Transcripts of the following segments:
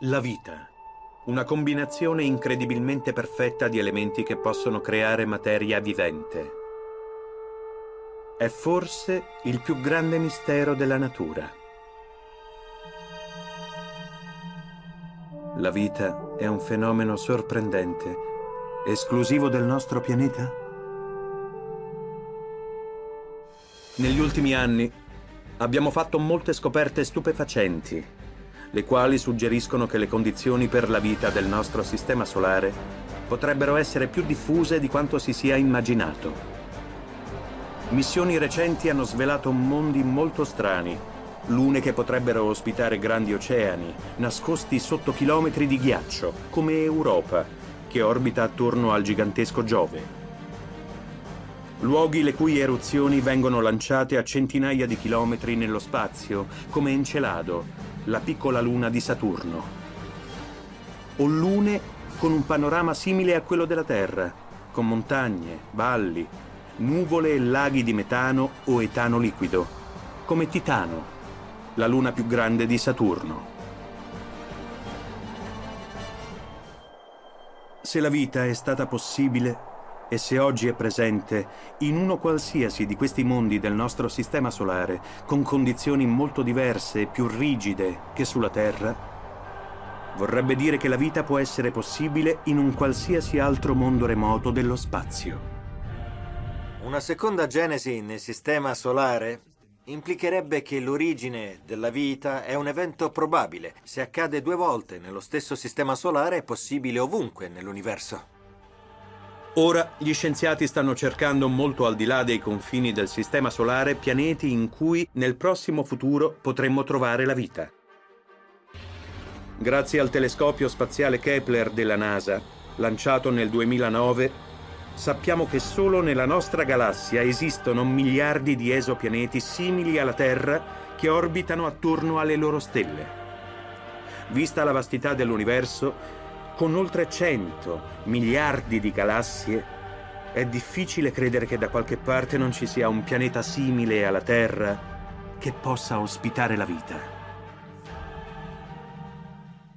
La vita. Una combinazione incredibilmente perfetta di elementi che possono creare materia vivente. È forse il più grande mistero della natura. La vita è un fenomeno sorprendente, esclusivo del nostro pianeta? Negli ultimi anni abbiamo fatto molte scoperte stupefacenti le quali suggeriscono che le condizioni per la vita del nostro sistema solare potrebbero essere più diffuse di quanto si sia immaginato. Missioni recenti hanno svelato mondi molto strani, lune che potrebbero ospitare grandi oceani, nascosti sotto chilometri di ghiaccio, come Europa, che orbita attorno al gigantesco Giove. Luoghi le cui eruzioni vengono lanciate a centinaia di chilometri nello spazio, come Encelado, la piccola luna di Saturno. O lune con un panorama simile a quello della Terra, con montagne, valli, nuvole e laghi di metano o etano liquido, come Titano, la luna più grande di Saturno. Se la vita è stata possibile, e se oggi è presente in uno qualsiasi di questi mondi del nostro sistema solare, con condizioni molto diverse e più rigide che sulla Terra, vorrebbe dire che la vita può essere possibile in un qualsiasi altro mondo remoto dello spazio. Una seconda genesi nel sistema solare implicherebbe che l'origine della vita è un evento probabile. Se accade due volte nello stesso sistema solare è possibile ovunque nell'universo. Ora gli scienziati stanno cercando molto al di là dei confini del Sistema Solare pianeti in cui nel prossimo futuro potremmo trovare la vita. Grazie al telescopio spaziale Kepler della NASA, lanciato nel 2009, sappiamo che solo nella nostra galassia esistono miliardi di esopianeti simili alla Terra che orbitano attorno alle loro stelle. Vista la vastità dell'universo, con oltre 100 miliardi di galassie, è difficile credere che da qualche parte non ci sia un pianeta simile alla Terra che possa ospitare la vita.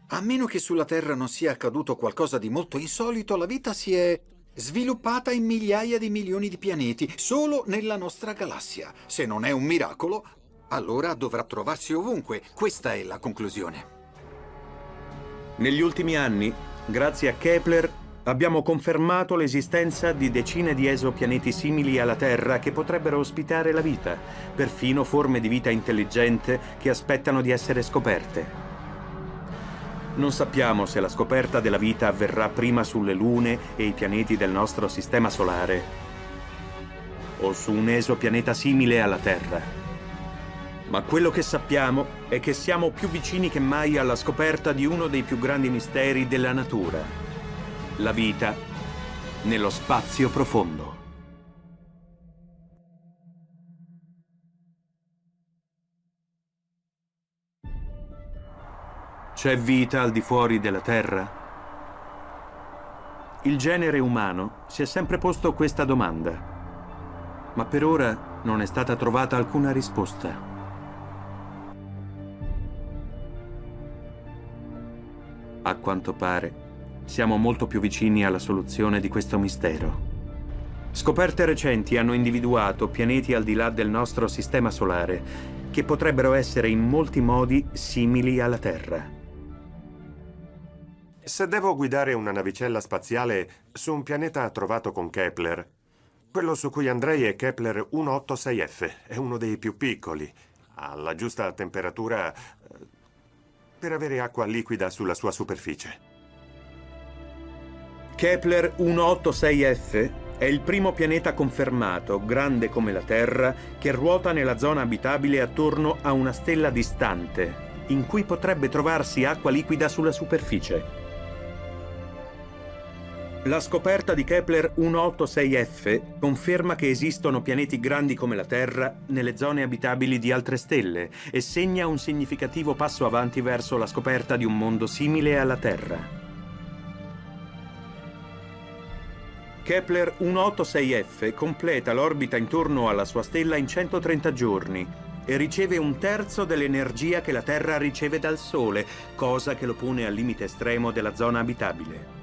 A meno che sulla Terra non sia accaduto qualcosa di molto insolito, la vita si è sviluppata in migliaia di milioni di pianeti solo nella nostra galassia. Se non è un miracolo, allora dovrà trovarsi ovunque. Questa è la conclusione. Negli ultimi anni Grazie a Kepler abbiamo confermato l'esistenza di decine di esopianeti simili alla Terra che potrebbero ospitare la vita, perfino forme di vita intelligente che aspettano di essere scoperte. Non sappiamo se la scoperta della vita avverrà prima sulle lune e i pianeti del nostro sistema solare o su un esopianeta simile alla Terra. Ma quello che sappiamo è che siamo più vicini che mai alla scoperta di uno dei più grandi misteri della natura, la vita nello spazio profondo. C'è vita al di fuori della Terra? Il genere umano si è sempre posto questa domanda, ma per ora non è stata trovata alcuna risposta. A quanto pare, siamo molto più vicini alla soluzione di questo mistero. Scoperte recenti hanno individuato pianeti al di là del nostro sistema solare che potrebbero essere in molti modi simili alla Terra. Se devo guidare una navicella spaziale su un pianeta trovato con Kepler, quello su cui andrei è Kepler 186F, è uno dei più piccoli. Alla giusta temperatura per avere acqua liquida sulla sua superficie. Kepler 186F è il primo pianeta confermato, grande come la Terra, che ruota nella zona abitabile attorno a una stella distante, in cui potrebbe trovarsi acqua liquida sulla superficie. La scoperta di Kepler 186F conferma che esistono pianeti grandi come la Terra nelle zone abitabili di altre stelle e segna un significativo passo avanti verso la scoperta di un mondo simile alla Terra. Kepler 186F completa l'orbita intorno alla sua stella in 130 giorni e riceve un terzo dell'energia che la Terra riceve dal Sole, cosa che lo pone al limite estremo della zona abitabile.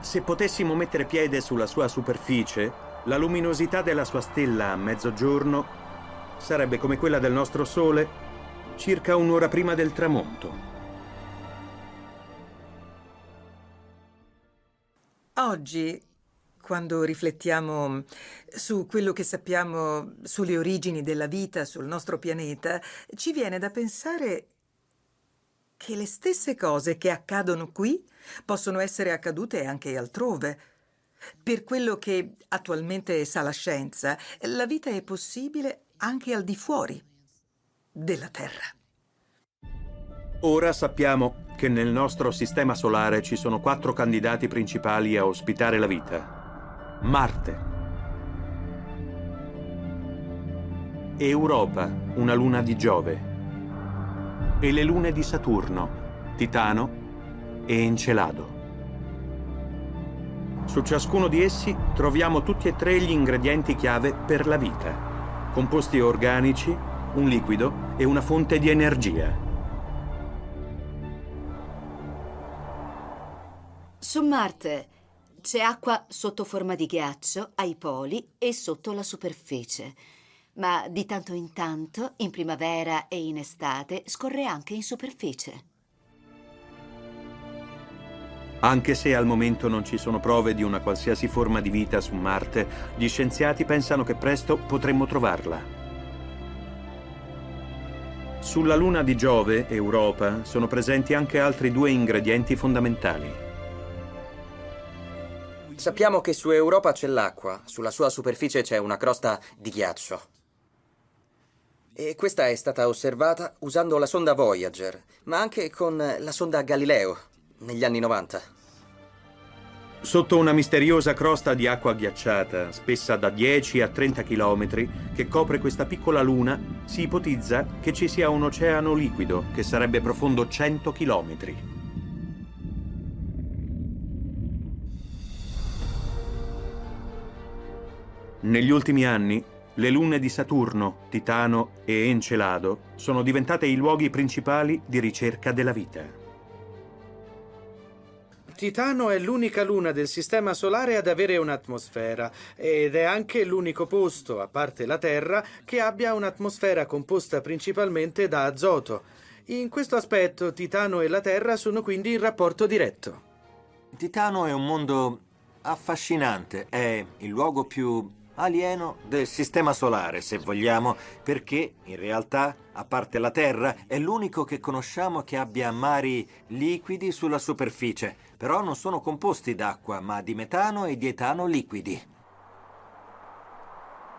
Se potessimo mettere piede sulla sua superficie, la luminosità della sua stella a mezzogiorno sarebbe come quella del nostro Sole circa un'ora prima del tramonto. Oggi, quando riflettiamo su quello che sappiamo sulle origini della vita sul nostro pianeta, ci viene da pensare che le stesse cose che accadono qui possono essere accadute anche altrove. Per quello che attualmente sa la scienza, la vita è possibile anche al di fuori della Terra. Ora sappiamo che nel nostro sistema solare ci sono quattro candidati principali a ospitare la vita. Marte. Europa, una luna di Giove. E le lune di Saturno, Titano e Encelado. Su ciascuno di essi troviamo tutti e tre gli ingredienti chiave per la vita. Composti organici, un liquido e una fonte di energia. Su Marte c'è acqua sotto forma di ghiaccio, ai poli e sotto la superficie. Ma di tanto in tanto, in primavera e in estate, scorre anche in superficie. Anche se al momento non ci sono prove di una qualsiasi forma di vita su Marte, gli scienziati pensano che presto potremmo trovarla. Sulla luna di Giove, Europa, sono presenti anche altri due ingredienti fondamentali. Sappiamo che su Europa c'è l'acqua, sulla sua superficie c'è una crosta di ghiaccio. E questa è stata osservata usando la sonda Voyager, ma anche con la sonda Galileo negli anni 90. Sotto una misteriosa crosta di acqua ghiacciata, spessa da 10 a 30 km, che copre questa piccola luna, si ipotizza che ci sia un oceano liquido che sarebbe profondo 100 km. Negli ultimi anni, le lune di Saturno, Titano e Encelado sono diventate i luoghi principali di ricerca della vita. Titano è l'unica luna del Sistema Solare ad avere un'atmosfera ed è anche l'unico posto, a parte la Terra, che abbia un'atmosfera composta principalmente da azoto. In questo aspetto Titano e la Terra sono quindi in rapporto diretto. Titano è un mondo affascinante, è il luogo più alieno del Sistema Solare, se vogliamo, perché in realtà, a parte la Terra, è l'unico che conosciamo che abbia mari liquidi sulla superficie, però non sono composti d'acqua, ma di metano e di etano liquidi.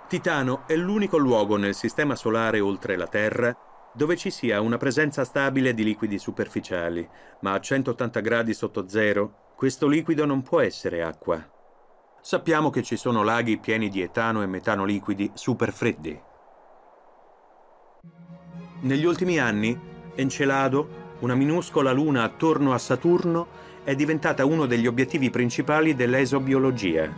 Titano è l'unico luogo nel Sistema Solare oltre la Terra dove ci sia una presenza stabile di liquidi superficiali, ma a 180 gradi sotto zero questo liquido non può essere acqua. Sappiamo che ci sono laghi pieni di etano e metano liquidi super freddi. Negli ultimi anni, Encelado, una minuscola luna attorno a Saturno, è diventata uno degli obiettivi principali dell'esobiologia.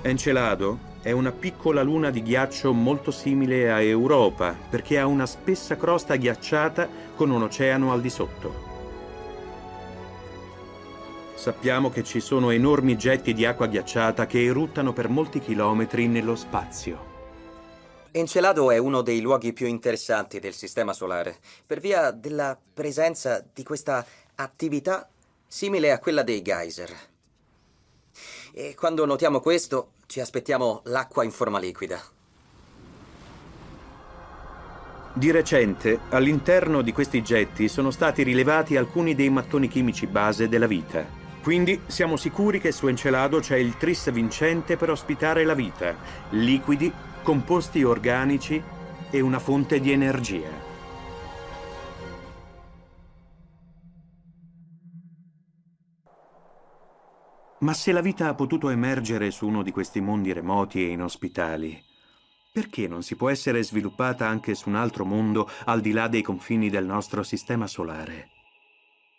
Encelado è una piccola luna di ghiaccio molto simile a Europa perché ha una spessa crosta ghiacciata con un oceano al di sotto. Sappiamo che ci sono enormi getti di acqua ghiacciata che eruttano per molti chilometri nello spazio. Encelado è uno dei luoghi più interessanti del Sistema Solare, per via della presenza di questa attività simile a quella dei geyser. E quando notiamo questo, ci aspettiamo l'acqua in forma liquida. Di recente, all'interno di questi getti sono stati rilevati alcuni dei mattoni chimici base della vita. Quindi siamo sicuri che su Encelado c'è il tris vincente per ospitare la vita, liquidi, composti organici e una fonte di energia. Ma se la vita ha potuto emergere su uno di questi mondi remoti e inospitali, perché non si può essere sviluppata anche su un altro mondo al di là dei confini del nostro sistema solare?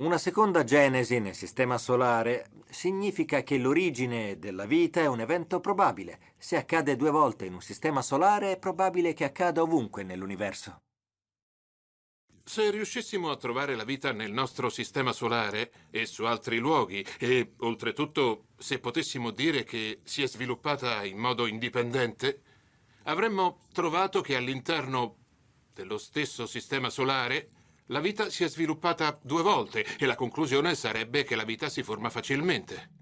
Una seconda genesi nel sistema solare significa che l'origine della vita è un evento probabile. Se accade due volte in un sistema solare, è probabile che accada ovunque nell'universo. Se riuscissimo a trovare la vita nel nostro sistema solare e su altri luoghi, e oltretutto se potessimo dire che si è sviluppata in modo indipendente, avremmo trovato che all'interno dello stesso sistema solare la vita si è sviluppata due volte e la conclusione sarebbe che la vita si forma facilmente.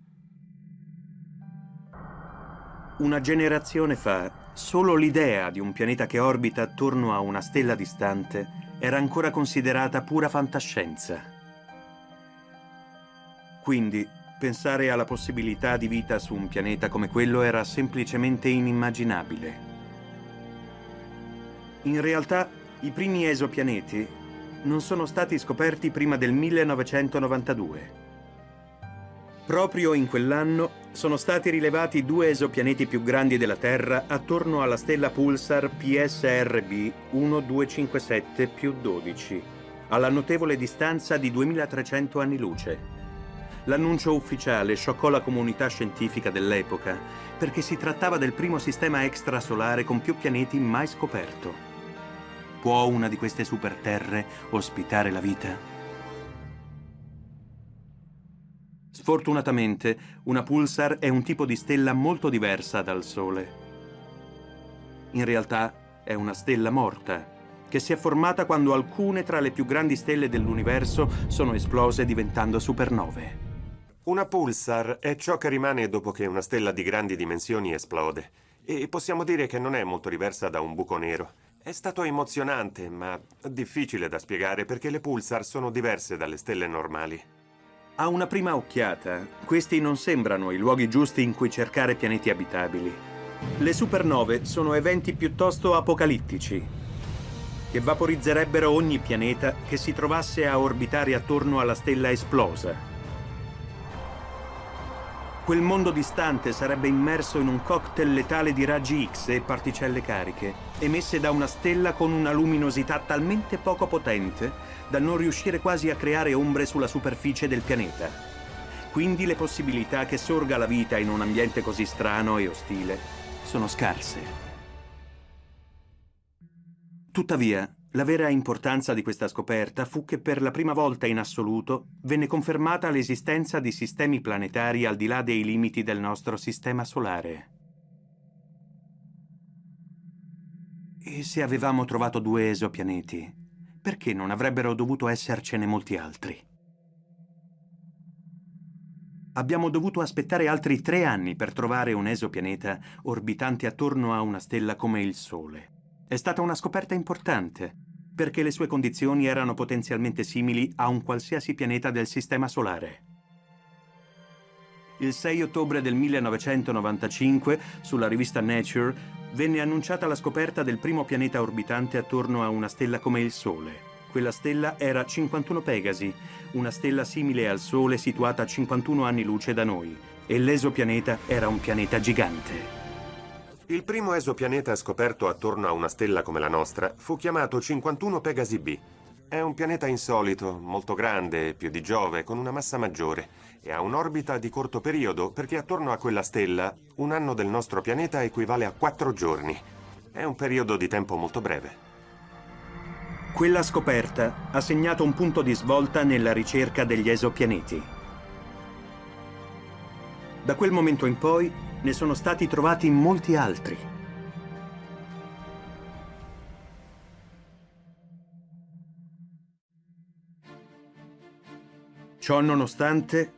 Una generazione fa, solo l'idea di un pianeta che orbita attorno a una stella distante era ancora considerata pura fantascienza. Quindi, pensare alla possibilità di vita su un pianeta come quello era semplicemente inimmaginabile. In realtà, i primi esopianeti non sono stati scoperti prima del 1992. Proprio in quell'anno sono stati rilevati due esopianeti più grandi della Terra attorno alla stella pulsar PSRB 1257 più 12, alla notevole distanza di 2300 anni luce. L'annuncio ufficiale scioccò la comunità scientifica dell'epoca perché si trattava del primo sistema extrasolare con più pianeti mai scoperto. Può una di queste superterre ospitare la vita? Sfortunatamente, una pulsar è un tipo di stella molto diversa dal Sole. In realtà è una stella morta, che si è formata quando alcune tra le più grandi stelle dell'universo sono esplose diventando supernove. Una pulsar è ciò che rimane dopo che una stella di grandi dimensioni esplode. E possiamo dire che non è molto diversa da un buco nero. È stato emozionante, ma difficile da spiegare perché le pulsar sono diverse dalle stelle normali. A una prima occhiata, questi non sembrano i luoghi giusti in cui cercare pianeti abitabili. Le supernove sono eventi piuttosto apocalittici, che vaporizzerebbero ogni pianeta che si trovasse a orbitare attorno alla stella esplosa. Quel mondo distante sarebbe immerso in un cocktail letale di raggi X e particelle cariche, emesse da una stella con una luminosità talmente poco potente da non riuscire quasi a creare ombre sulla superficie del pianeta. Quindi le possibilità che sorga la vita in un ambiente così strano e ostile sono scarse. Tuttavia, la vera importanza di questa scoperta fu che per la prima volta in assoluto venne confermata l'esistenza di sistemi planetari al di là dei limiti del nostro sistema solare. E se avevamo trovato due esopianeti, perché non avrebbero dovuto essercene molti altri? Abbiamo dovuto aspettare altri tre anni per trovare un esopianeta orbitante attorno a una stella come il Sole. È stata una scoperta importante, perché le sue condizioni erano potenzialmente simili a un qualsiasi pianeta del Sistema Solare. Il 6 ottobre del 1995, sulla rivista Nature, venne annunciata la scoperta del primo pianeta orbitante attorno a una stella come il Sole. Quella stella era 51 Pegasi, una stella simile al Sole situata a 51 anni luce da noi, e l'esopianeta era un pianeta gigante. Il primo esopianeta scoperto attorno a una stella come la nostra fu chiamato 51 Pegasi B. È un pianeta insolito, molto grande, più di Giove, con una massa maggiore e ha un'orbita di corto periodo perché attorno a quella stella un anno del nostro pianeta equivale a quattro giorni. È un periodo di tempo molto breve. Quella scoperta ha segnato un punto di svolta nella ricerca degli esopianeti. Da quel momento in poi ne sono stati trovati molti altri. Ciò nonostante,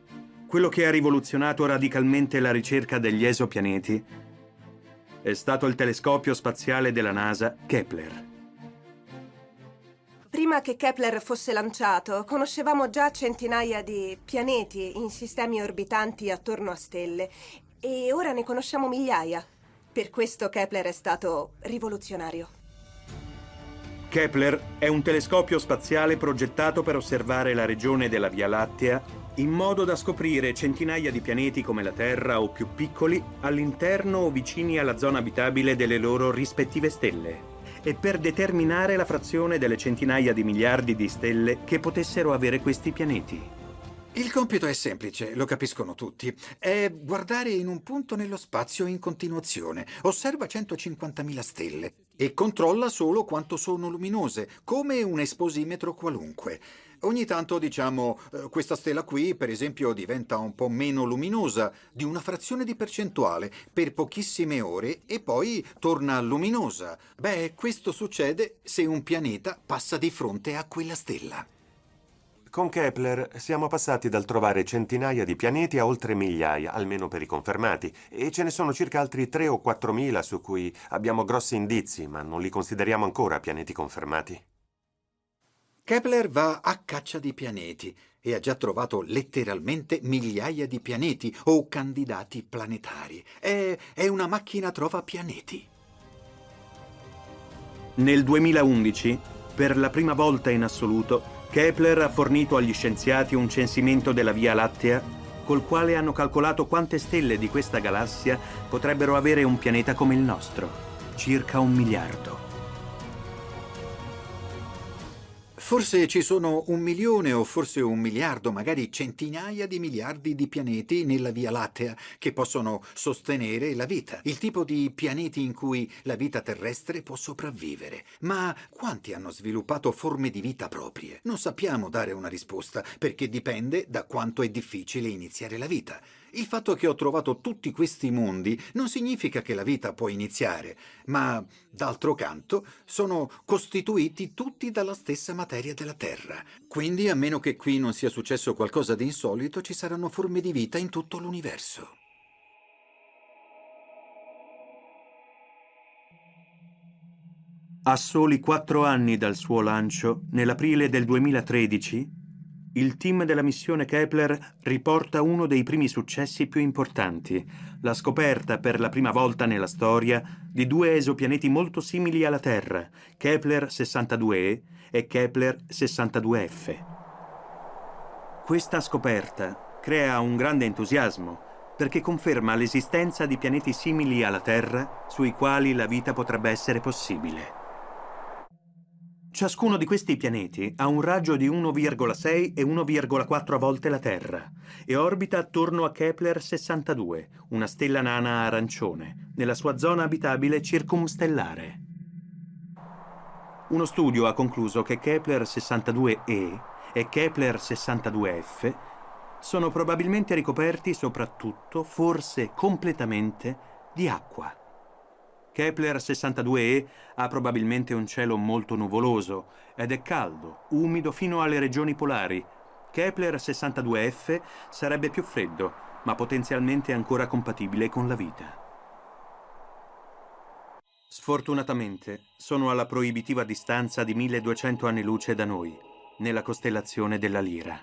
quello che ha rivoluzionato radicalmente la ricerca degli esopianeti è stato il telescopio spaziale della NASA Kepler. Prima che Kepler fosse lanciato, conoscevamo già centinaia di pianeti in sistemi orbitanti attorno a stelle e ora ne conosciamo migliaia. Per questo Kepler è stato rivoluzionario. Kepler è un telescopio spaziale progettato per osservare la regione della Via Lattea in modo da scoprire centinaia di pianeti come la Terra o più piccoli all'interno o vicini alla zona abitabile delle loro rispettive stelle. e per determinare la frazione delle centinaia di miliardi di stelle che potessero avere questi pianeti. Il compito è semplice, lo capiscono tutti. È guardare in un punto nello spazio in continuazione. Osserva 150.000 stelle e controlla solo quanto sono luminose, come un esposimetro qualunque. Ogni tanto diciamo eh, questa stella qui, per esempio, diventa un po' meno luminosa di una frazione di percentuale per pochissime ore e poi torna luminosa. Beh, questo succede se un pianeta passa di fronte a quella stella. Con Kepler siamo passati dal trovare centinaia di pianeti a oltre migliaia, almeno per i confermati, e ce ne sono circa altri 3 o 4 mila su cui abbiamo grossi indizi, ma non li consideriamo ancora pianeti confermati. Kepler va a caccia di pianeti e ha già trovato letteralmente migliaia di pianeti o candidati planetari. È, è una macchina trova pianeti. Nel 2011, per la prima volta in assoluto, Kepler ha fornito agli scienziati un censimento della Via Lattea col quale hanno calcolato quante stelle di questa galassia potrebbero avere un pianeta come il nostro, circa un miliardo. Forse ci sono un milione o forse un miliardo, magari centinaia di miliardi di pianeti nella Via Lattea che possono sostenere la vita, il tipo di pianeti in cui la vita terrestre può sopravvivere. Ma quanti hanno sviluppato forme di vita proprie? Non sappiamo dare una risposta perché dipende da quanto è difficile iniziare la vita. Il fatto che ho trovato tutti questi mondi non significa che la vita può iniziare, ma d'altro canto sono costituiti tutti dalla stessa materia della Terra. Quindi, a meno che qui non sia successo qualcosa di insolito, ci saranno forme di vita in tutto l'universo. A soli quattro anni dal suo lancio, nell'aprile del 2013, il team della missione Kepler riporta uno dei primi successi più importanti, la scoperta per la prima volta nella storia di due esopianeti molto simili alla Terra, Kepler 62e e Kepler 62f. Questa scoperta crea un grande entusiasmo perché conferma l'esistenza di pianeti simili alla Terra sui quali la vita potrebbe essere possibile. Ciascuno di questi pianeti ha un raggio di 1,6 e 1,4 volte la Terra e orbita attorno a Kepler 62, una stella nana arancione, nella sua zona abitabile circumstellare. Uno studio ha concluso che Kepler 62e e Kepler 62f sono probabilmente ricoperti soprattutto, forse completamente, di acqua. Kepler 62e ha probabilmente un cielo molto nuvoloso ed è caldo, umido fino alle regioni polari. Kepler 62f sarebbe più freddo, ma potenzialmente ancora compatibile con la vita. Sfortunatamente sono alla proibitiva distanza di 1200 anni luce da noi, nella costellazione della Lira.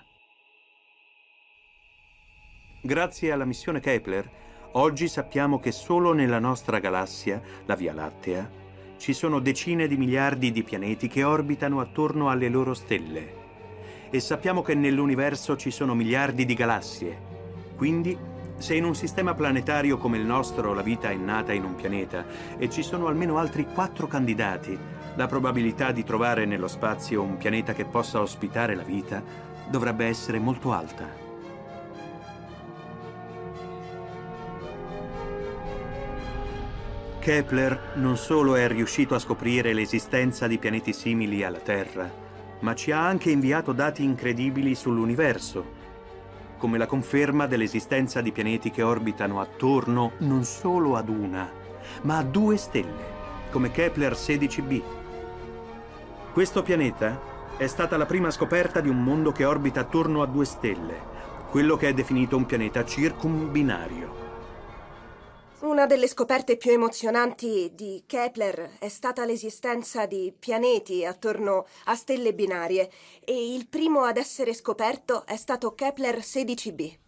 Grazie alla missione Kepler, Oggi sappiamo che solo nella nostra galassia, la Via Lattea, ci sono decine di miliardi di pianeti che orbitano attorno alle loro stelle. E sappiamo che nell'universo ci sono miliardi di galassie. Quindi, se in un sistema planetario come il nostro la vita è nata in un pianeta e ci sono almeno altri quattro candidati, la probabilità di trovare nello spazio un pianeta che possa ospitare la vita dovrebbe essere molto alta. Kepler non solo è riuscito a scoprire l'esistenza di pianeti simili alla Terra, ma ci ha anche inviato dati incredibili sull'universo, come la conferma dell'esistenza di pianeti che orbitano attorno non solo ad una, ma a due stelle, come Kepler 16b. Questo pianeta è stata la prima scoperta di un mondo che orbita attorno a due stelle, quello che è definito un pianeta circumbinario. Una delle scoperte più emozionanti di Kepler è stata l'esistenza di pianeti attorno a stelle binarie e il primo ad essere scoperto è stato Kepler 16b.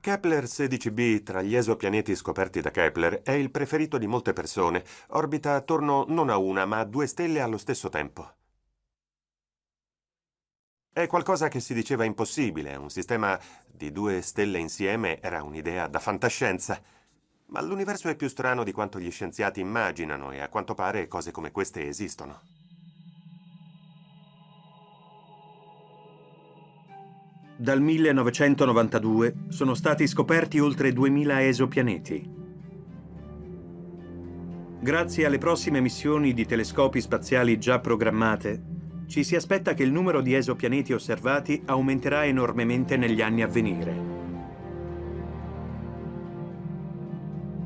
Kepler 16b, tra gli esopianeti scoperti da Kepler, è il preferito di molte persone. Orbita attorno non a una, ma a due stelle allo stesso tempo. È qualcosa che si diceva impossibile. Un sistema di due stelle insieme era un'idea da fantascienza. Ma l'universo è più strano di quanto gli scienziati immaginano e a quanto pare cose come queste esistono. Dal 1992 sono stati scoperti oltre 2000 esopianeti. Grazie alle prossime missioni di telescopi spaziali già programmate, ci si aspetta che il numero di esopianeti osservati aumenterà enormemente negli anni a venire.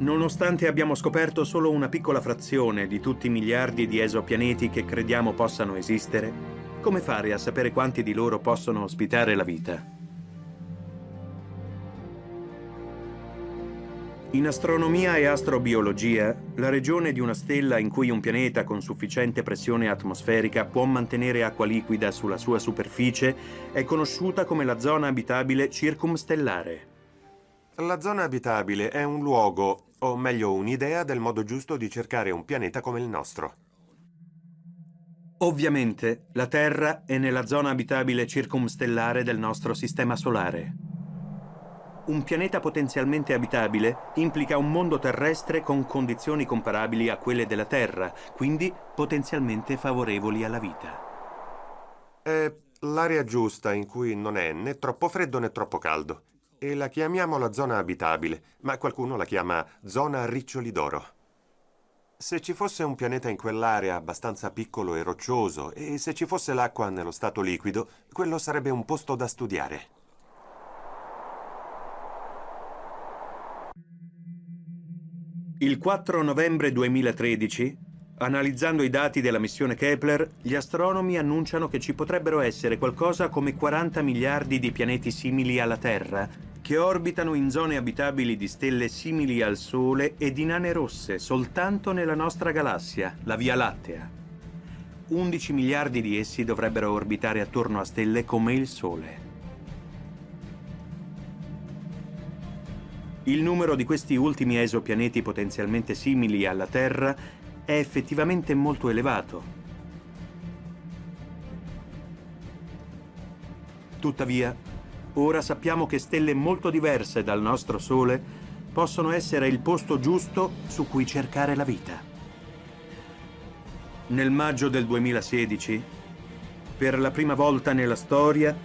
Nonostante abbiamo scoperto solo una piccola frazione di tutti i miliardi di esopianeti che crediamo possano esistere, come fare a sapere quanti di loro possono ospitare la vita? In astronomia e astrobiologia, la regione di una stella in cui un pianeta con sufficiente pressione atmosferica può mantenere acqua liquida sulla sua superficie è conosciuta come la zona abitabile circumstellare. La zona abitabile è un luogo, o meglio un'idea del modo giusto di cercare un pianeta come il nostro. Ovviamente, la Terra è nella zona abitabile circumstellare del nostro sistema solare. Un pianeta potenzialmente abitabile implica un mondo terrestre con condizioni comparabili a quelle della Terra, quindi potenzialmente favorevoli alla vita. È l'area giusta in cui non è né troppo freddo né troppo caldo. E la chiamiamo la zona abitabile, ma qualcuno la chiama zona riccioli d'oro. Se ci fosse un pianeta in quell'area abbastanza piccolo e roccioso e se ci fosse l'acqua nello stato liquido, quello sarebbe un posto da studiare. Il 4 novembre 2013, analizzando i dati della missione Kepler, gli astronomi annunciano che ci potrebbero essere qualcosa come 40 miliardi di pianeti simili alla Terra, che orbitano in zone abitabili di stelle simili al Sole e di nane rosse soltanto nella nostra galassia, la Via Lattea. 11 miliardi di essi dovrebbero orbitare attorno a stelle come il Sole. Il numero di questi ultimi esopianeti potenzialmente simili alla Terra è effettivamente molto elevato. Tuttavia, ora sappiamo che stelle molto diverse dal nostro Sole possono essere il posto giusto su cui cercare la vita. Nel maggio del 2016, per la prima volta nella storia,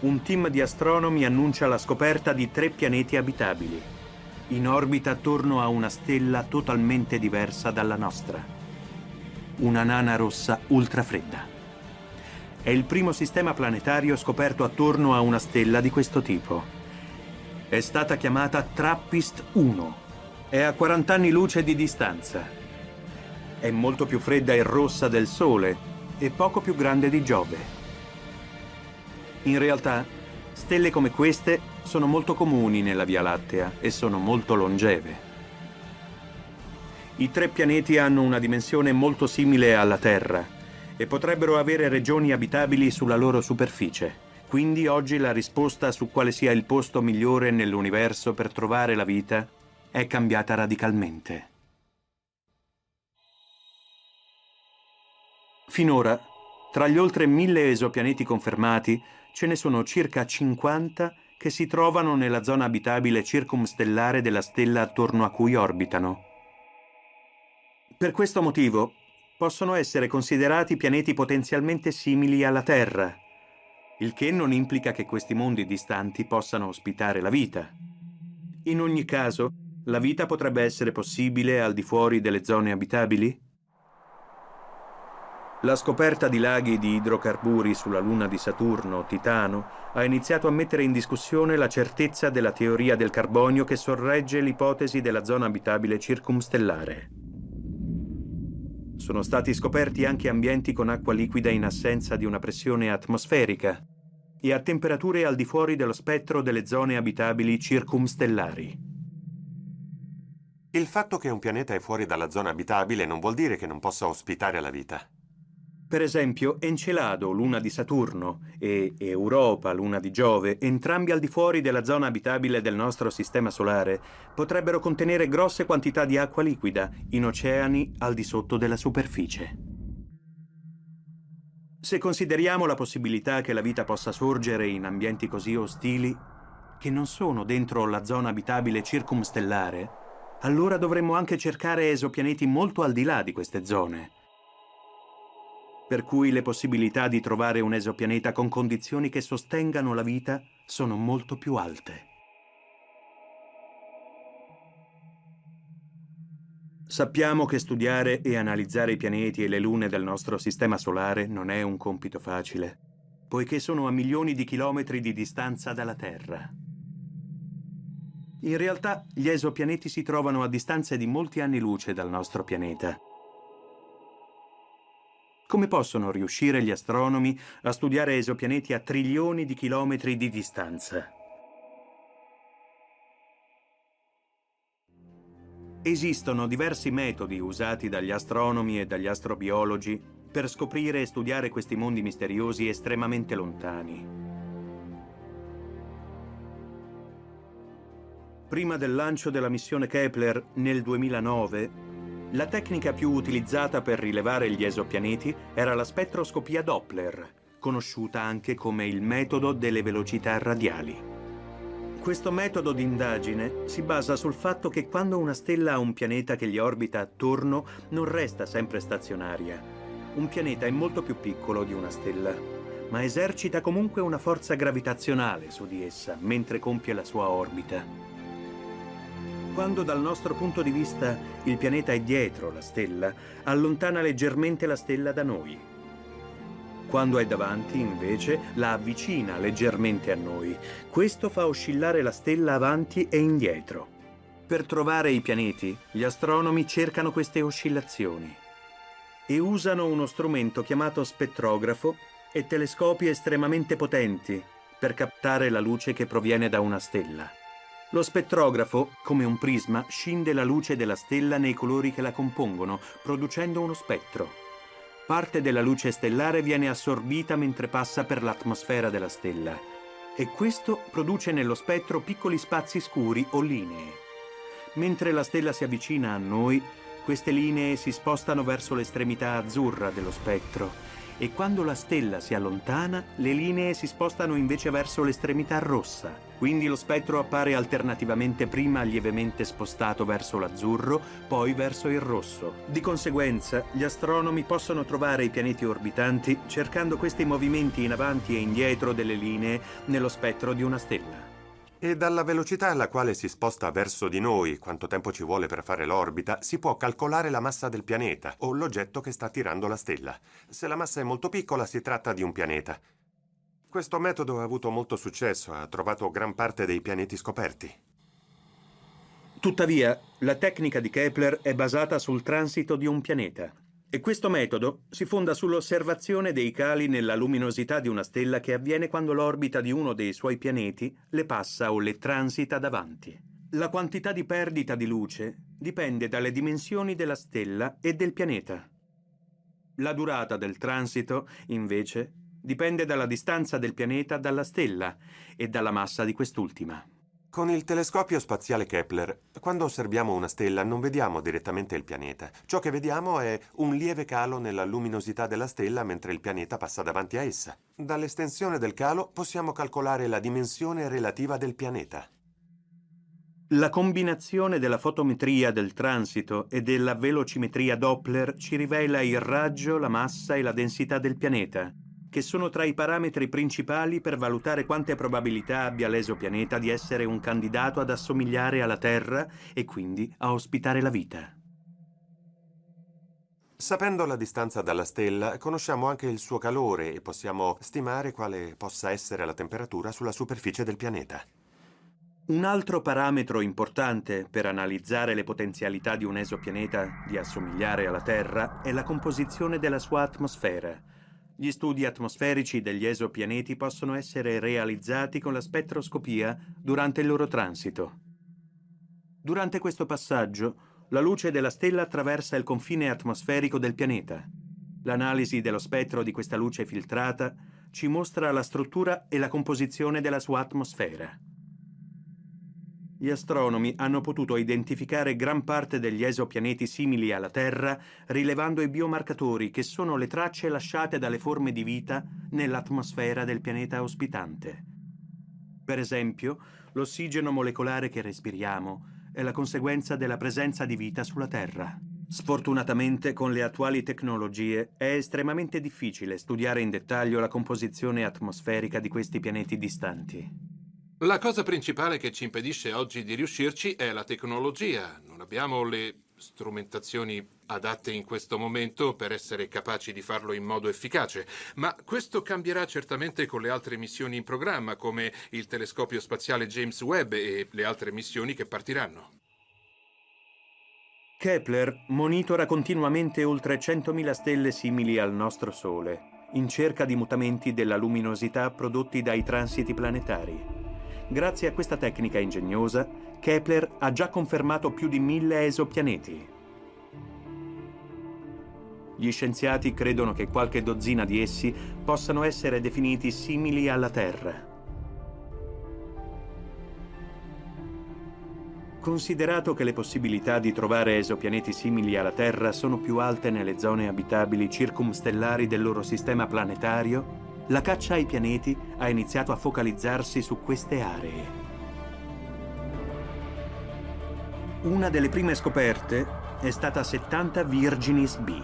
un team di astronomi annuncia la scoperta di tre pianeti abitabili in orbita attorno a una stella totalmente diversa dalla nostra. Una nana rossa ultrafredda. È il primo sistema planetario scoperto attorno a una stella di questo tipo. È stata chiamata Trappist 1. È a 40 anni luce di distanza. È molto più fredda e rossa del Sole e poco più grande di Giove. In realtà, stelle come queste sono molto comuni nella Via Lattea e sono molto longeve. I tre pianeti hanno una dimensione molto simile alla Terra e potrebbero avere regioni abitabili sulla loro superficie. Quindi oggi la risposta su quale sia il posto migliore nell'universo per trovare la vita è cambiata radicalmente. Finora, tra gli oltre mille esopianeti confermati, ce ne sono circa 50 che si trovano nella zona abitabile circumstellare della stella attorno a cui orbitano. Per questo motivo possono essere considerati pianeti potenzialmente simili alla Terra, il che non implica che questi mondi distanti possano ospitare la vita. In ogni caso, la vita potrebbe essere possibile al di fuori delle zone abitabili? La scoperta di laghi di idrocarburi sulla luna di Saturno, Titano, ha iniziato a mettere in discussione la certezza della teoria del carbonio che sorregge l'ipotesi della zona abitabile circumstellare. Sono stati scoperti anche ambienti con acqua liquida in assenza di una pressione atmosferica e a temperature al di fuori dello spettro delle zone abitabili circumstellari. Il fatto che un pianeta è fuori dalla zona abitabile non vuol dire che non possa ospitare la vita. Per esempio, Encelado, luna di Saturno, e Europa, luna di Giove, entrambi al di fuori della zona abitabile del nostro sistema solare, potrebbero contenere grosse quantità di acqua liquida in oceani al di sotto della superficie. Se consideriamo la possibilità che la vita possa sorgere in ambienti così ostili, che non sono dentro la zona abitabile circumstellare, allora dovremmo anche cercare esopianeti molto al di là di queste zone. Per cui le possibilità di trovare un esopianeta con condizioni che sostengano la vita sono molto più alte. Sappiamo che studiare e analizzare i pianeti e le lune del nostro sistema solare non è un compito facile, poiché sono a milioni di chilometri di distanza dalla Terra. In realtà gli esopianeti si trovano a distanze di molti anni luce dal nostro pianeta. Come possono riuscire gli astronomi a studiare esopianeti a trilioni di chilometri di distanza? Esistono diversi metodi usati dagli astronomi e dagli astrobiologi per scoprire e studiare questi mondi misteriosi estremamente lontani. Prima del lancio della missione Kepler nel 2009, la tecnica più utilizzata per rilevare gli esopianeti era la spettroscopia Doppler, conosciuta anche come il metodo delle velocità radiali. Questo metodo di indagine si basa sul fatto che quando una stella ha un pianeta che gli orbita attorno, non resta sempre stazionaria. Un pianeta è molto più piccolo di una stella, ma esercita comunque una forza gravitazionale su di essa mentre compie la sua orbita. Quando dal nostro punto di vista il pianeta è dietro la stella, allontana leggermente la stella da noi. Quando è davanti, invece, la avvicina leggermente a noi. Questo fa oscillare la stella avanti e indietro. Per trovare i pianeti, gli astronomi cercano queste oscillazioni e usano uno strumento chiamato spettrografo e telescopi estremamente potenti per captare la luce che proviene da una stella. Lo spettrografo, come un prisma, scinde la luce della stella nei colori che la compongono, producendo uno spettro. Parte della luce stellare viene assorbita mentre passa per l'atmosfera della stella e questo produce nello spettro piccoli spazi scuri o linee. Mentre la stella si avvicina a noi, queste linee si spostano verso l'estremità azzurra dello spettro e quando la stella si allontana, le linee si spostano invece verso l'estremità rossa. Quindi lo spettro appare alternativamente prima lievemente spostato verso l'azzurro, poi verso il rosso. Di conseguenza, gli astronomi possono trovare i pianeti orbitanti cercando questi movimenti in avanti e indietro delle linee nello spettro di una stella. E dalla velocità alla quale si sposta verso di noi, quanto tempo ci vuole per fare l'orbita, si può calcolare la massa del pianeta o l'oggetto che sta attirando la stella. Se la massa è molto piccola si tratta di un pianeta. Questo metodo ha avuto molto successo, ha trovato gran parte dei pianeti scoperti. Tuttavia, la tecnica di Kepler è basata sul transito di un pianeta. E questo metodo si fonda sull'osservazione dei cali nella luminosità di una stella che avviene quando l'orbita di uno dei suoi pianeti le passa o le transita davanti. La quantità di perdita di luce dipende dalle dimensioni della stella e del pianeta. La durata del transito, invece, dipende dalla distanza del pianeta dalla stella e dalla massa di quest'ultima. Con il telescopio spaziale Kepler, quando osserviamo una stella non vediamo direttamente il pianeta. Ciò che vediamo è un lieve calo nella luminosità della stella mentre il pianeta passa davanti a essa. Dall'estensione del calo possiamo calcolare la dimensione relativa del pianeta. La combinazione della fotometria del transito e della velocimetria Doppler ci rivela il raggio, la massa e la densità del pianeta, che sono tra i parametri principali per valutare quante probabilità abbia l'esopianeta di essere un candidato ad assomigliare alla Terra e quindi a ospitare la vita. Sapendo la distanza dalla stella, conosciamo anche il suo calore e possiamo stimare quale possa essere la temperatura sulla superficie del pianeta. Un altro parametro importante per analizzare le potenzialità di un esopianeta di assomigliare alla Terra è la composizione della sua atmosfera. Gli studi atmosferici degli esopianeti possono essere realizzati con la spettroscopia durante il loro transito. Durante questo passaggio, la luce della stella attraversa il confine atmosferico del pianeta. L'analisi dello spettro di questa luce filtrata ci mostra la struttura e la composizione della sua atmosfera. Gli astronomi hanno potuto identificare gran parte degli esopianeti simili alla Terra rilevando i biomarcatori che sono le tracce lasciate dalle forme di vita nell'atmosfera del pianeta ospitante. Per esempio, l'ossigeno molecolare che respiriamo è la conseguenza della presenza di vita sulla Terra. Sfortunatamente, con le attuali tecnologie, è estremamente difficile studiare in dettaglio la composizione atmosferica di questi pianeti distanti. La cosa principale che ci impedisce oggi di riuscirci è la tecnologia. Non abbiamo le strumentazioni adatte in questo momento per essere capaci di farlo in modo efficace, ma questo cambierà certamente con le altre missioni in programma, come il telescopio spaziale James Webb e le altre missioni che partiranno. Kepler monitora continuamente oltre 100.000 stelle simili al nostro Sole, in cerca di mutamenti della luminosità prodotti dai transiti planetari. Grazie a questa tecnica ingegnosa, Kepler ha già confermato più di mille esopianeti. Gli scienziati credono che qualche dozzina di essi possano essere definiti simili alla Terra. Considerato che le possibilità di trovare esopianeti simili alla Terra sono più alte nelle zone abitabili circumstellari del loro sistema planetario, la caccia ai pianeti ha iniziato a focalizzarsi su queste aree. Una delle prime scoperte è stata 70 Virginis B,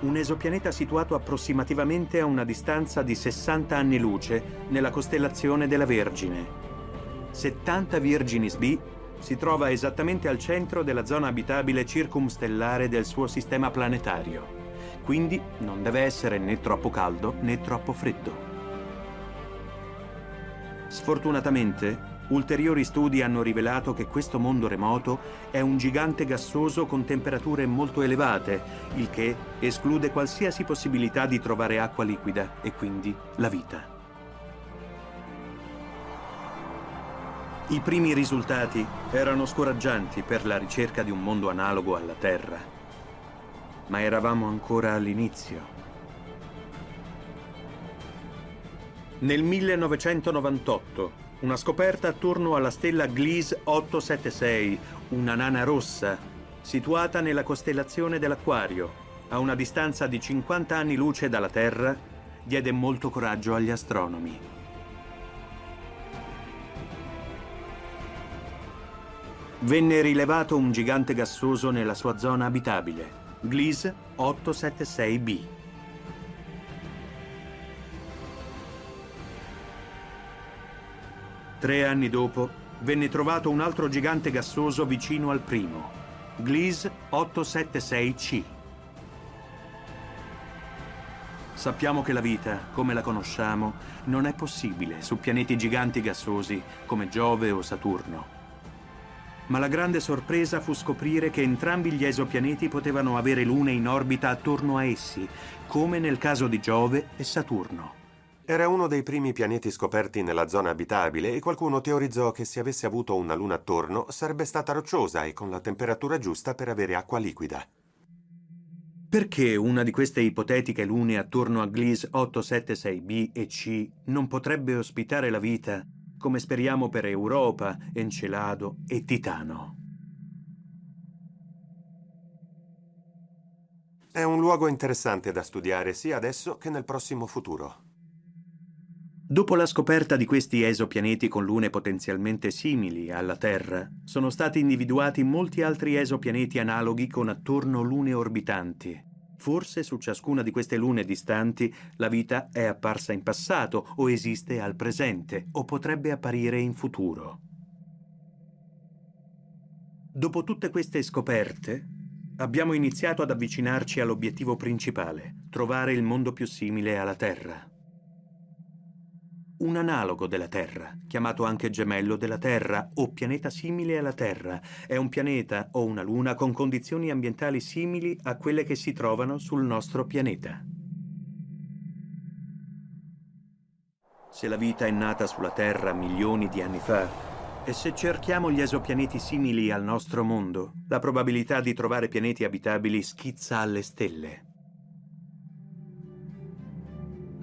un esopianeta situato approssimativamente a una distanza di 60 anni luce nella costellazione della Vergine. 70 Virginis B si trova esattamente al centro della zona abitabile circumstellare del suo sistema planetario quindi non deve essere né troppo caldo né troppo freddo. Sfortunatamente, ulteriori studi hanno rivelato che questo mondo remoto è un gigante gassoso con temperature molto elevate, il che esclude qualsiasi possibilità di trovare acqua liquida e quindi la vita. I primi risultati erano scoraggianti per la ricerca di un mondo analogo alla Terra ma eravamo ancora all'inizio. Nel 1998, una scoperta attorno alla stella Gliese 876, una nana rossa, situata nella costellazione dell'Aquario, a una distanza di 50 anni luce dalla Terra, diede molto coraggio agli astronomi. Venne rilevato un gigante gassoso nella sua zona abitabile. Gliese 876b. Tre anni dopo venne trovato un altro gigante gassoso vicino al primo, Gliese 876c. Sappiamo che la vita, come la conosciamo, non è possibile su pianeti giganti gassosi come Giove o Saturno ma la grande sorpresa fu scoprire che entrambi gli esopianeti potevano avere lune in orbita attorno a essi, come nel caso di Giove e Saturno. Era uno dei primi pianeti scoperti nella zona abitabile e qualcuno teorizzò che se avesse avuto una luna attorno sarebbe stata rocciosa e con la temperatura giusta per avere acqua liquida. Perché una di queste ipotetiche lune attorno a Gliese 876b e C non potrebbe ospitare la vita come speriamo per Europa, Encelado e Titano. È un luogo interessante da studiare sia adesso che nel prossimo futuro. Dopo la scoperta di questi esopianeti con lune potenzialmente simili alla Terra, sono stati individuati molti altri esopianeti analoghi con attorno lune orbitanti. Forse su ciascuna di queste lune distanti la vita è apparsa in passato o esiste al presente o potrebbe apparire in futuro. Dopo tutte queste scoperte, abbiamo iniziato ad avvicinarci all'obiettivo principale, trovare il mondo più simile alla Terra un analogo della Terra, chiamato anche gemello della Terra o pianeta simile alla Terra. È un pianeta o una luna con condizioni ambientali simili a quelle che si trovano sul nostro pianeta. Se la vita è nata sulla Terra milioni di anni fa, e se cerchiamo gli esopianeti simili al nostro mondo, la probabilità di trovare pianeti abitabili schizza alle stelle.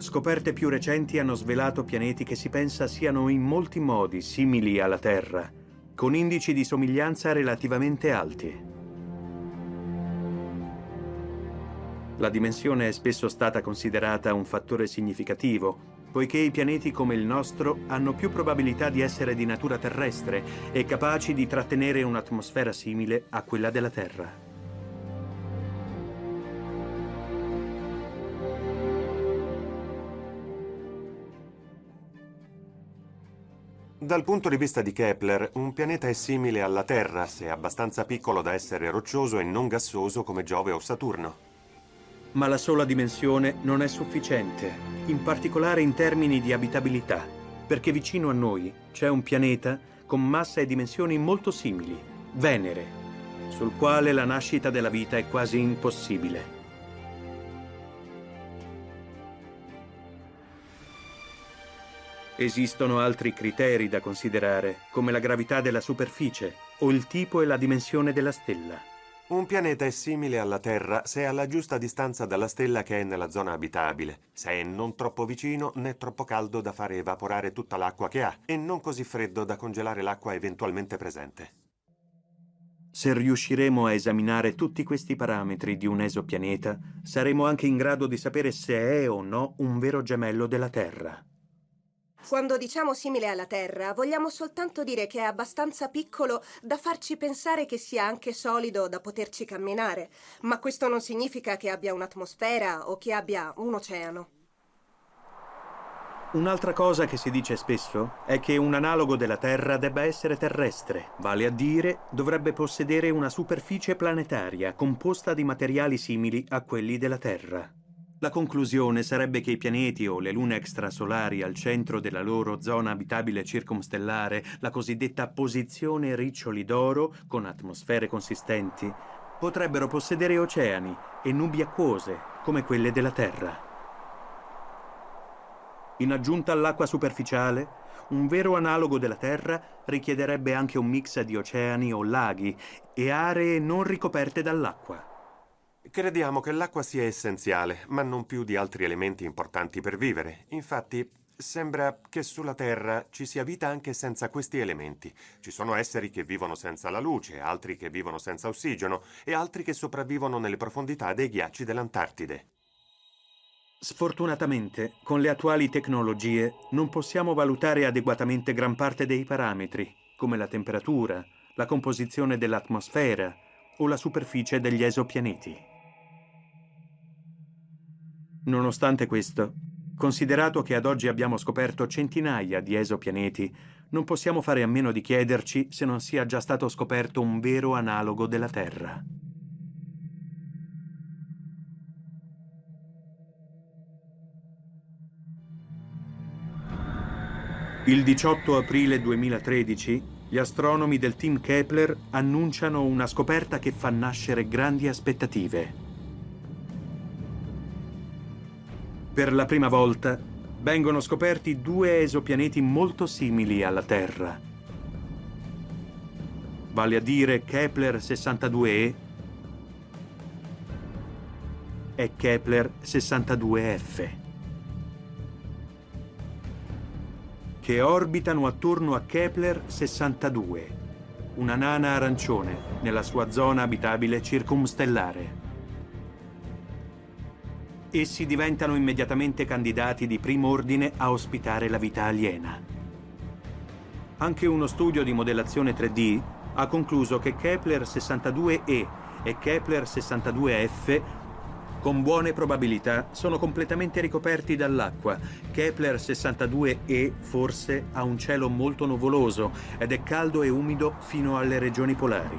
Scoperte più recenti hanno svelato pianeti che si pensa siano in molti modi simili alla Terra, con indici di somiglianza relativamente alti. La dimensione è spesso stata considerata un fattore significativo, poiché i pianeti come il nostro hanno più probabilità di essere di natura terrestre e capaci di trattenere un'atmosfera simile a quella della Terra. Dal punto di vista di Kepler, un pianeta è simile alla Terra se è abbastanza piccolo da essere roccioso e non gassoso come Giove o Saturno. Ma la sola dimensione non è sufficiente, in particolare in termini di abitabilità, perché vicino a noi c'è un pianeta con massa e dimensioni molto simili, Venere, sul quale la nascita della vita è quasi impossibile. Esistono altri criteri da considerare, come la gravità della superficie o il tipo e la dimensione della stella. Un pianeta è simile alla Terra se è alla giusta distanza dalla stella che è nella zona abitabile, se è non troppo vicino né troppo caldo da fare evaporare tutta l'acqua che ha e non così freddo da congelare l'acqua eventualmente presente. Se riusciremo a esaminare tutti questi parametri di un esopianeta, saremo anche in grado di sapere se è o no un vero gemello della Terra. Quando diciamo simile alla Terra, vogliamo soltanto dire che è abbastanza piccolo da farci pensare che sia anche solido da poterci camminare, ma questo non significa che abbia un'atmosfera o che abbia un oceano. Un'altra cosa che si dice spesso è che un analogo della Terra debba essere terrestre, vale a dire dovrebbe possedere una superficie planetaria composta di materiali simili a quelli della Terra. La conclusione sarebbe che i pianeti o le lune extrasolari al centro della loro zona abitabile circumstellare, la cosiddetta posizione riccioli d'oro, con atmosfere consistenti, potrebbero possedere oceani e nubi acquose, come quelle della Terra. In aggiunta all'acqua superficiale, un vero analogo della Terra richiederebbe anche un mix di oceani o laghi e aree non ricoperte dall'acqua. Crediamo che l'acqua sia essenziale, ma non più di altri elementi importanti per vivere. Infatti, sembra che sulla Terra ci sia vita anche senza questi elementi. Ci sono esseri che vivono senza la luce, altri che vivono senza ossigeno e altri che sopravvivono nelle profondità dei ghiacci dell'Antartide. Sfortunatamente, con le attuali tecnologie, non possiamo valutare adeguatamente gran parte dei parametri, come la temperatura, la composizione dell'atmosfera o la superficie degli esopianeti. Nonostante questo, considerato che ad oggi abbiamo scoperto centinaia di esopianeti, non possiamo fare a meno di chiederci se non sia già stato scoperto un vero analogo della Terra. Il 18 aprile 2013 gli astronomi del team Kepler annunciano una scoperta che fa nascere grandi aspettative. Per la prima volta vengono scoperti due esopianeti molto simili alla Terra. Vale a dire Kepler 62e e Kepler 62f. che orbitano attorno a Kepler 62, una nana arancione nella sua zona abitabile circumstellare. Essi diventano immediatamente candidati di primo ordine a ospitare la vita aliena. Anche uno studio di modellazione 3D ha concluso che Kepler 62e e Kepler 62f con buone probabilità sono completamente ricoperti dall'acqua. Kepler 62e forse ha un cielo molto nuvoloso ed è caldo e umido fino alle regioni polari.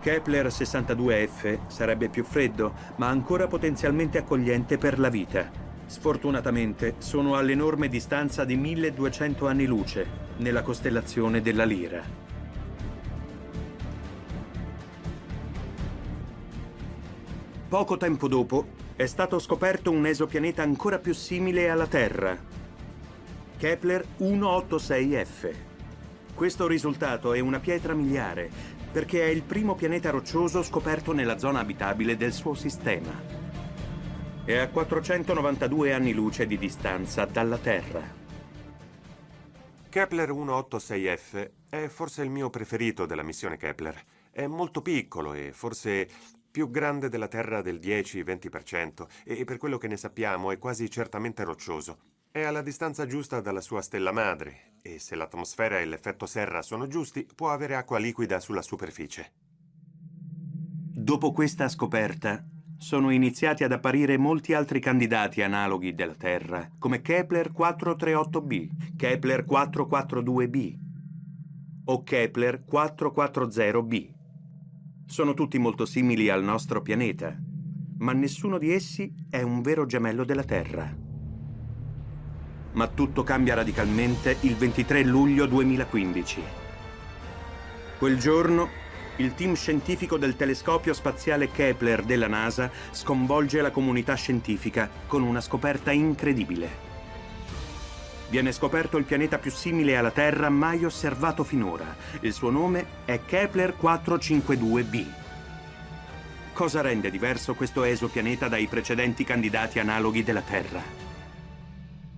Kepler 62f sarebbe più freddo, ma ancora potenzialmente accogliente per la vita. Sfortunatamente sono all'enorme distanza di 1200 anni luce, nella costellazione della Lira. Poco tempo dopo è stato scoperto un esopianeta ancora più simile alla Terra, Kepler 186f. Questo risultato è una pietra miliare perché è il primo pianeta roccioso scoperto nella zona abitabile del suo sistema. È a 492 anni luce di distanza dalla Terra. Kepler 186f è forse il mio preferito della missione Kepler. È molto piccolo e forse più grande della Terra del 10-20% e per quello che ne sappiamo è quasi certamente roccioso. È alla distanza giusta dalla sua stella madre e se l'atmosfera e l'effetto serra sono giusti può avere acqua liquida sulla superficie. Dopo questa scoperta, sono iniziati ad apparire molti altri candidati analoghi della Terra, come Kepler 438b, Kepler 442b o Kepler 440b. Sono tutti molto simili al nostro pianeta, ma nessuno di essi è un vero gemello della Terra. Ma tutto cambia radicalmente il 23 luglio 2015. Quel giorno il team scientifico del telescopio spaziale Kepler della NASA sconvolge la comunità scientifica con una scoperta incredibile. Viene scoperto il pianeta più simile alla Terra mai osservato finora. Il suo nome è Kepler 452b. Cosa rende diverso questo esopianeta dai precedenti candidati analoghi della Terra?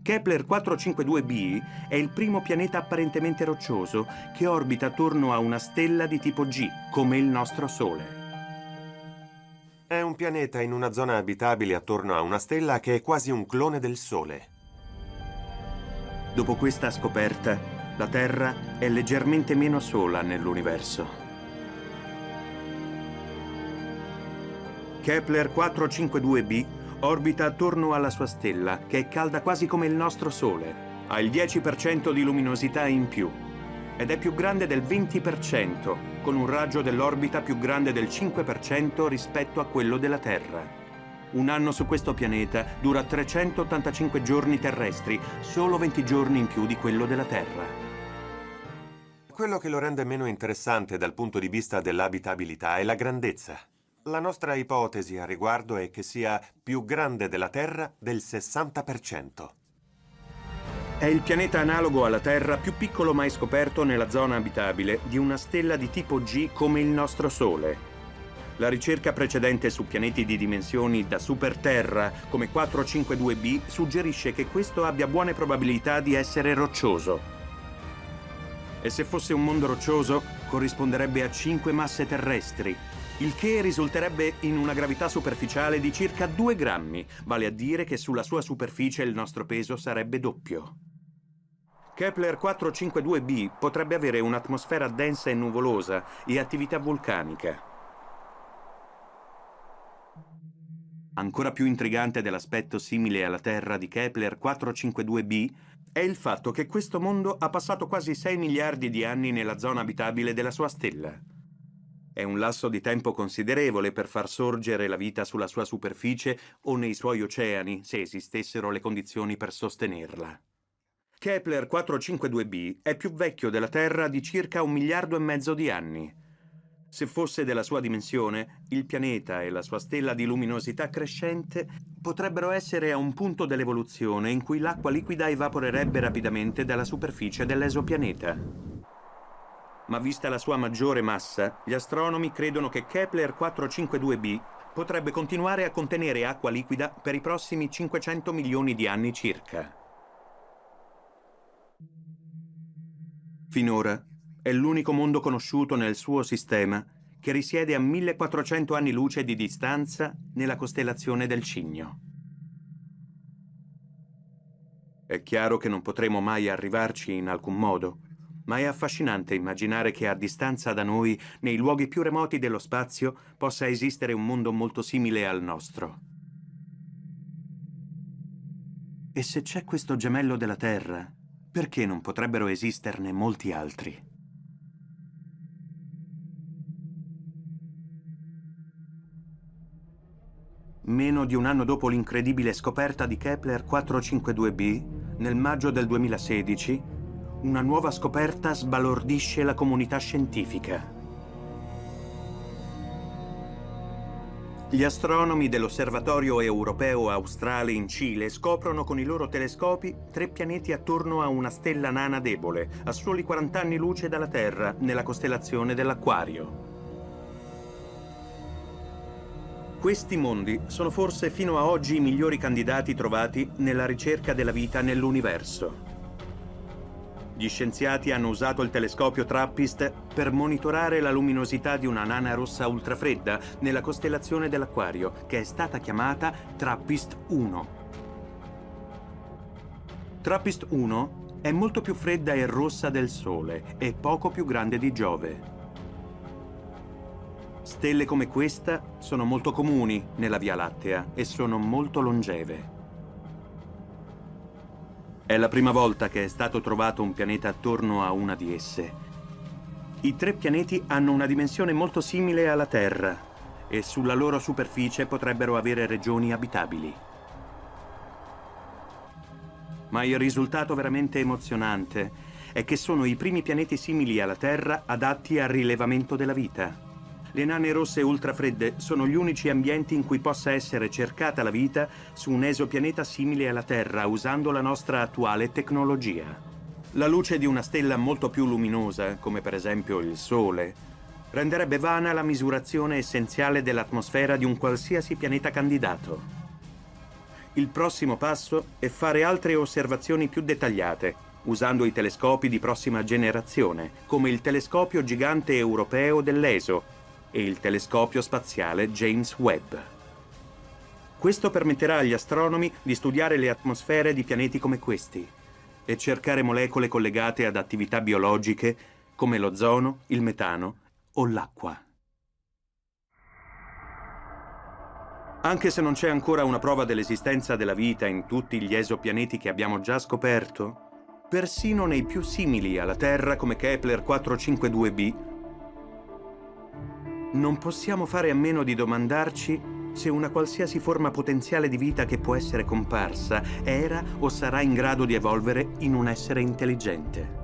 Kepler 452b è il primo pianeta apparentemente roccioso che orbita attorno a una stella di tipo G, come il nostro Sole. È un pianeta in una zona abitabile attorno a una stella che è quasi un clone del Sole. Dopo questa scoperta, la Terra è leggermente meno sola nell'universo. Kepler 452b orbita attorno alla sua stella, che è calda quasi come il nostro Sole. Ha il 10% di luminosità in più ed è più grande del 20%, con un raggio dell'orbita più grande del 5% rispetto a quello della Terra. Un anno su questo pianeta dura 385 giorni terrestri, solo 20 giorni in più di quello della Terra. Quello che lo rende meno interessante dal punto di vista dell'abitabilità è la grandezza. La nostra ipotesi a riguardo è che sia più grande della Terra del 60%. È il pianeta analogo alla Terra più piccolo mai scoperto nella zona abitabile di una stella di tipo G come il nostro Sole. La ricerca precedente su pianeti di dimensioni da superterra come 452b suggerisce che questo abbia buone probabilità di essere roccioso. E se fosse un mondo roccioso, corrisponderebbe a 5 masse terrestri, il che risulterebbe in una gravità superficiale di circa 2 grammi, vale a dire che sulla sua superficie il nostro peso sarebbe doppio. Kepler 452b potrebbe avere un'atmosfera densa e nuvolosa e attività vulcanica. Ancora più intrigante dell'aspetto simile alla Terra di Kepler 452b è il fatto che questo mondo ha passato quasi 6 miliardi di anni nella zona abitabile della sua stella. È un lasso di tempo considerevole per far sorgere la vita sulla sua superficie o nei suoi oceani, se esistessero le condizioni per sostenerla. Kepler 452b è più vecchio della Terra di circa un miliardo e mezzo di anni. Se fosse della sua dimensione, il pianeta e la sua stella di luminosità crescente potrebbero essere a un punto dell'evoluzione in cui l'acqua liquida evaporerebbe rapidamente dalla superficie dell'esopianeta ma vista la sua maggiore massa, gli astronomi credono che Kepler 452b potrebbe continuare a contenere acqua liquida per i prossimi 500 milioni di anni circa. Finora è l'unico mondo conosciuto nel suo sistema che risiede a 1400 anni luce di distanza nella costellazione del Cigno. È chiaro che non potremo mai arrivarci in alcun modo, ma è affascinante immaginare che a distanza da noi, nei luoghi più remoti dello spazio, possa esistere un mondo molto simile al nostro. E se c'è questo gemello della Terra, perché non potrebbero esisterne molti altri? Meno di un anno dopo l'incredibile scoperta di Kepler 452b, nel maggio del 2016, una nuova scoperta sbalordisce la comunità scientifica. Gli astronomi dell'Osservatorio Europeo Australe in Cile scoprono con i loro telescopi tre pianeti attorno a una stella nana debole, a soli 40 anni luce dalla Terra, nella costellazione dell'Aquario. Questi mondi sono forse fino a oggi i migliori candidati trovati nella ricerca della vita nell'universo. Gli scienziati hanno usato il telescopio TRAPPIST per monitorare la luminosità di una nana rossa ultrafredda nella costellazione dell'Aquario, che è stata chiamata TRAPPIST 1. TRAPPIST 1 è molto più fredda e rossa del Sole e poco più grande di Giove. Stelle come questa sono molto comuni nella Via Lattea e sono molto longeve. È la prima volta che è stato trovato un pianeta attorno a una di esse. I tre pianeti hanno una dimensione molto simile alla Terra e sulla loro superficie potrebbero avere regioni abitabili. Ma il risultato veramente emozionante è che sono i primi pianeti simili alla Terra adatti al rilevamento della vita. Le nane rosse ultrafredde sono gli unici ambienti in cui possa essere cercata la vita su un esopianeta simile alla Terra usando la nostra attuale tecnologia. La luce di una stella molto più luminosa, come per esempio il Sole, renderebbe vana la misurazione essenziale dell'atmosfera di un qualsiasi pianeta candidato. Il prossimo passo è fare altre osservazioni più dettagliate, usando i telescopi di prossima generazione, come il telescopio gigante europeo dell'ESO, e il telescopio spaziale James Webb. Questo permetterà agli astronomi di studiare le atmosfere di pianeti come questi e cercare molecole collegate ad attività biologiche come l'ozono, il metano o l'acqua. Anche se non c'è ancora una prova dell'esistenza della vita in tutti gli esopianeti che abbiamo già scoperto, persino nei più simili alla Terra come Kepler 452b non possiamo fare a meno di domandarci se una qualsiasi forma potenziale di vita che può essere comparsa era o sarà in grado di evolvere in un essere intelligente.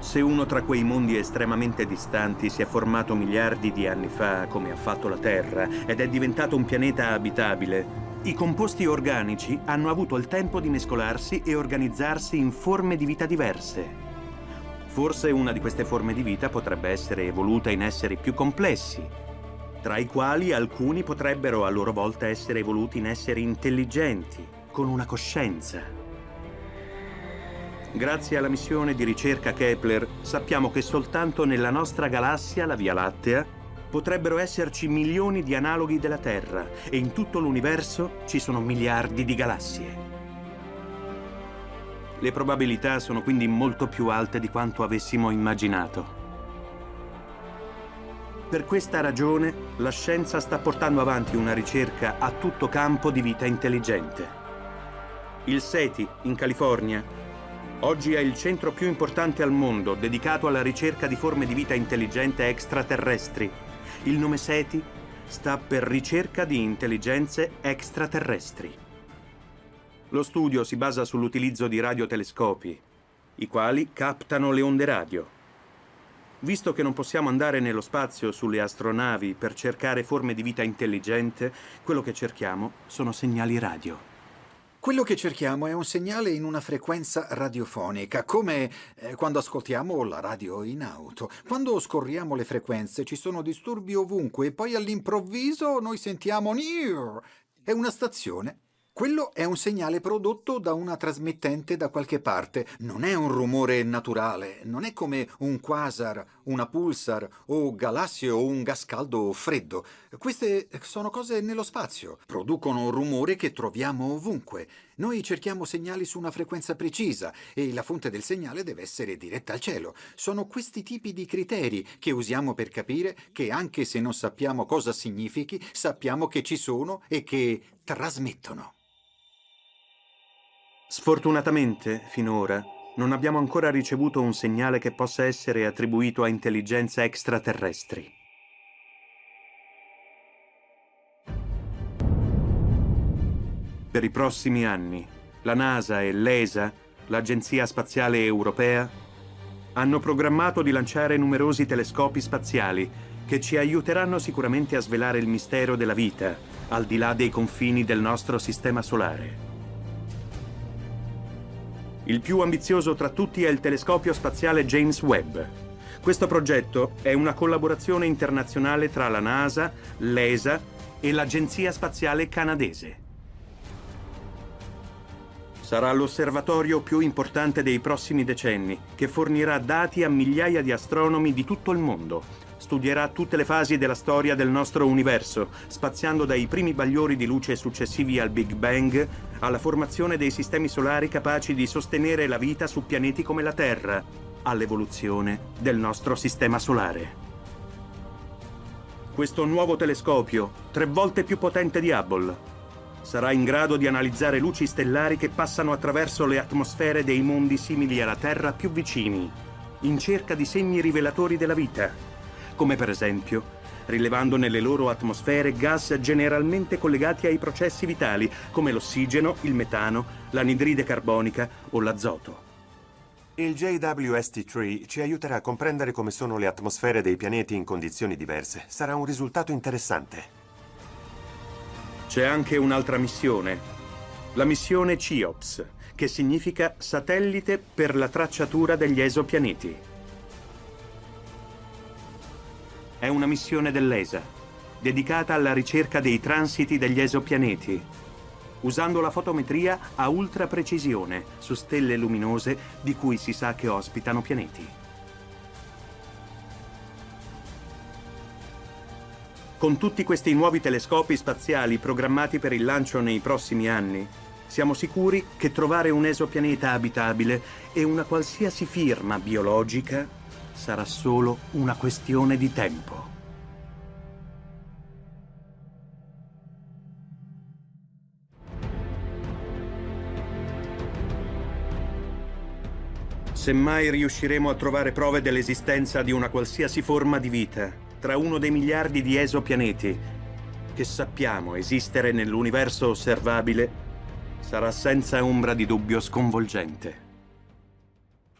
Se uno tra quei mondi estremamente distanti si è formato miliardi di anni fa, come ha fatto la Terra, ed è diventato un pianeta abitabile, i composti organici hanno avuto il tempo di mescolarsi e organizzarsi in forme di vita diverse. Forse una di queste forme di vita potrebbe essere evoluta in esseri più complessi, tra i quali alcuni potrebbero a loro volta essere evoluti in esseri intelligenti, con una coscienza. Grazie alla missione di ricerca Kepler sappiamo che soltanto nella nostra galassia, la Via Lattea, potrebbero esserci milioni di analoghi della Terra e in tutto l'universo ci sono miliardi di galassie. Le probabilità sono quindi molto più alte di quanto avessimo immaginato. Per questa ragione la scienza sta portando avanti una ricerca a tutto campo di vita intelligente. Il SETI, in California, oggi è il centro più importante al mondo dedicato alla ricerca di forme di vita intelligente extraterrestri. Il nome SETI sta per ricerca di intelligenze extraterrestri. Lo studio si basa sull'utilizzo di radiotelescopi, i quali captano le onde radio. Visto che non possiamo andare nello spazio sulle astronavi per cercare forme di vita intelligente, quello che cerchiamo sono segnali radio. Quello che cerchiamo è un segnale in una frequenza radiofonica, come eh, quando ascoltiamo la radio in auto. Quando scorriamo le frequenze ci sono disturbi ovunque e poi all'improvviso noi sentiamo NIR. È una stazione quello è un segnale prodotto da una trasmettente da qualche parte, non è un rumore naturale, non è come un quasar, una pulsar o galassie o un gas caldo o freddo. Queste sono cose nello spazio, producono rumore che troviamo ovunque. Noi cerchiamo segnali su una frequenza precisa e la fonte del segnale deve essere diretta al cielo. Sono questi tipi di criteri che usiamo per capire che anche se non sappiamo cosa significhi, sappiamo che ci sono e che trasmettono. Sfortunatamente, finora, non abbiamo ancora ricevuto un segnale che possa essere attribuito a intelligenze extraterrestri. Per i prossimi anni, la NASA e l'ESA, l'Agenzia Spaziale Europea, hanno programmato di lanciare numerosi telescopi spaziali che ci aiuteranno sicuramente a svelare il mistero della vita al di là dei confini del nostro sistema solare. Il più ambizioso tra tutti è il telescopio spaziale James Webb. Questo progetto è una collaborazione internazionale tra la NASA, l'ESA e l'Agenzia Spaziale Canadese. Sarà l'osservatorio più importante dei prossimi decenni, che fornirà dati a migliaia di astronomi di tutto il mondo. Studierà tutte le fasi della storia del nostro universo, spaziando dai primi bagliori di luce successivi al Big Bang alla formazione dei sistemi solari capaci di sostenere la vita su pianeti come la Terra, all'evoluzione del nostro sistema solare. Questo nuovo telescopio, tre volte più potente di Hubble, sarà in grado di analizzare luci stellari che passano attraverso le atmosfere dei mondi simili alla Terra più vicini, in cerca di segni rivelatori della vita, come per esempio rilevando nelle loro atmosfere gas generalmente collegati ai processi vitali, come l'ossigeno, il metano, l'anidride carbonica o l'azoto. Il JWST-3 ci aiuterà a comprendere come sono le atmosfere dei pianeti in condizioni diverse. Sarà un risultato interessante. C'è anche un'altra missione, la missione CIOPS, che significa Satellite per la tracciatura degli esopianeti. È una missione dell'ESA, dedicata alla ricerca dei transiti degli esopianeti, usando la fotometria a ultra precisione su stelle luminose di cui si sa che ospitano pianeti. Con tutti questi nuovi telescopi spaziali programmati per il lancio nei prossimi anni, siamo sicuri che trovare un esopianeta abitabile e una qualsiasi firma biologica sarà solo una questione di tempo. Se mai riusciremo a trovare prove dell'esistenza di una qualsiasi forma di vita, tra uno dei miliardi di esopianeti che sappiamo esistere nell'universo osservabile, sarà senza ombra di dubbio sconvolgente.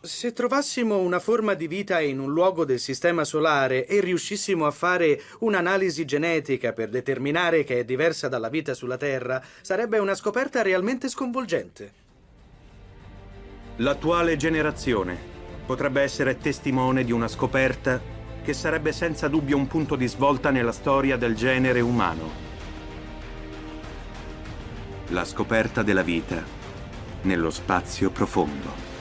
Se trovassimo una forma di vita in un luogo del Sistema Solare e riuscissimo a fare un'analisi genetica per determinare che è diversa dalla vita sulla Terra, sarebbe una scoperta realmente sconvolgente. L'attuale generazione potrebbe essere testimone di una scoperta che sarebbe senza dubbio un punto di svolta nella storia del genere umano. La scoperta della vita nello spazio profondo.